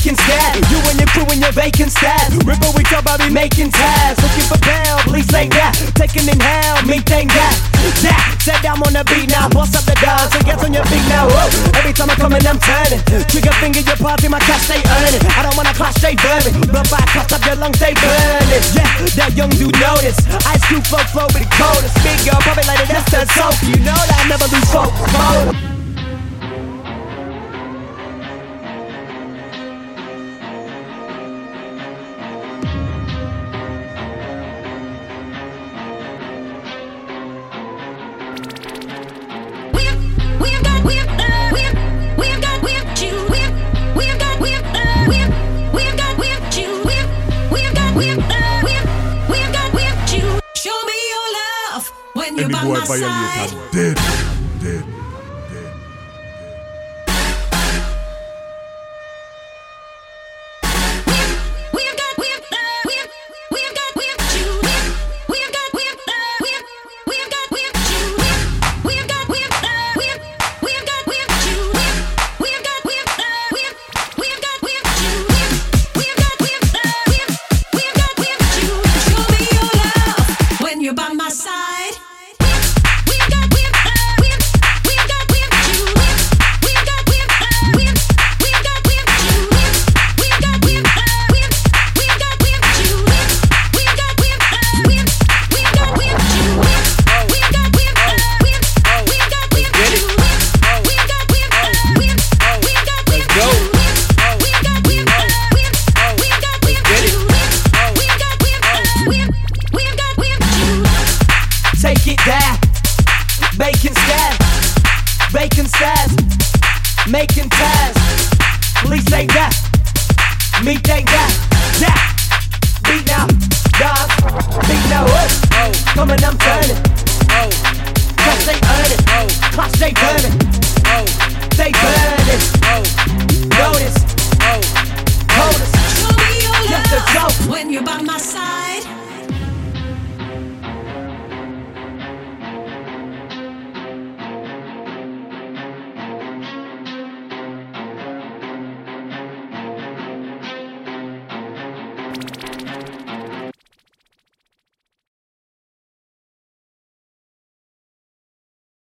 making stab. You and your crew and your vacant stab. Ripper, we talk about be making tabs. Looking for bail, please say that. Taking in hell, me thank that. That, said I'm on the beat now. Bust up the dogs and get on your feet now. Whoa. Every time I come in, I'm turning. Trigger finger, your party, my cash, they earning. I don't wanna clash, they burning. Blood by cost up your lungs, they burning. Yeah, that young dude notice. Ice cube flow, flow with the coldest. Big girl, probably like it, that's the soap. You know that I never lose focus. Boy violate dead, dead. Coming,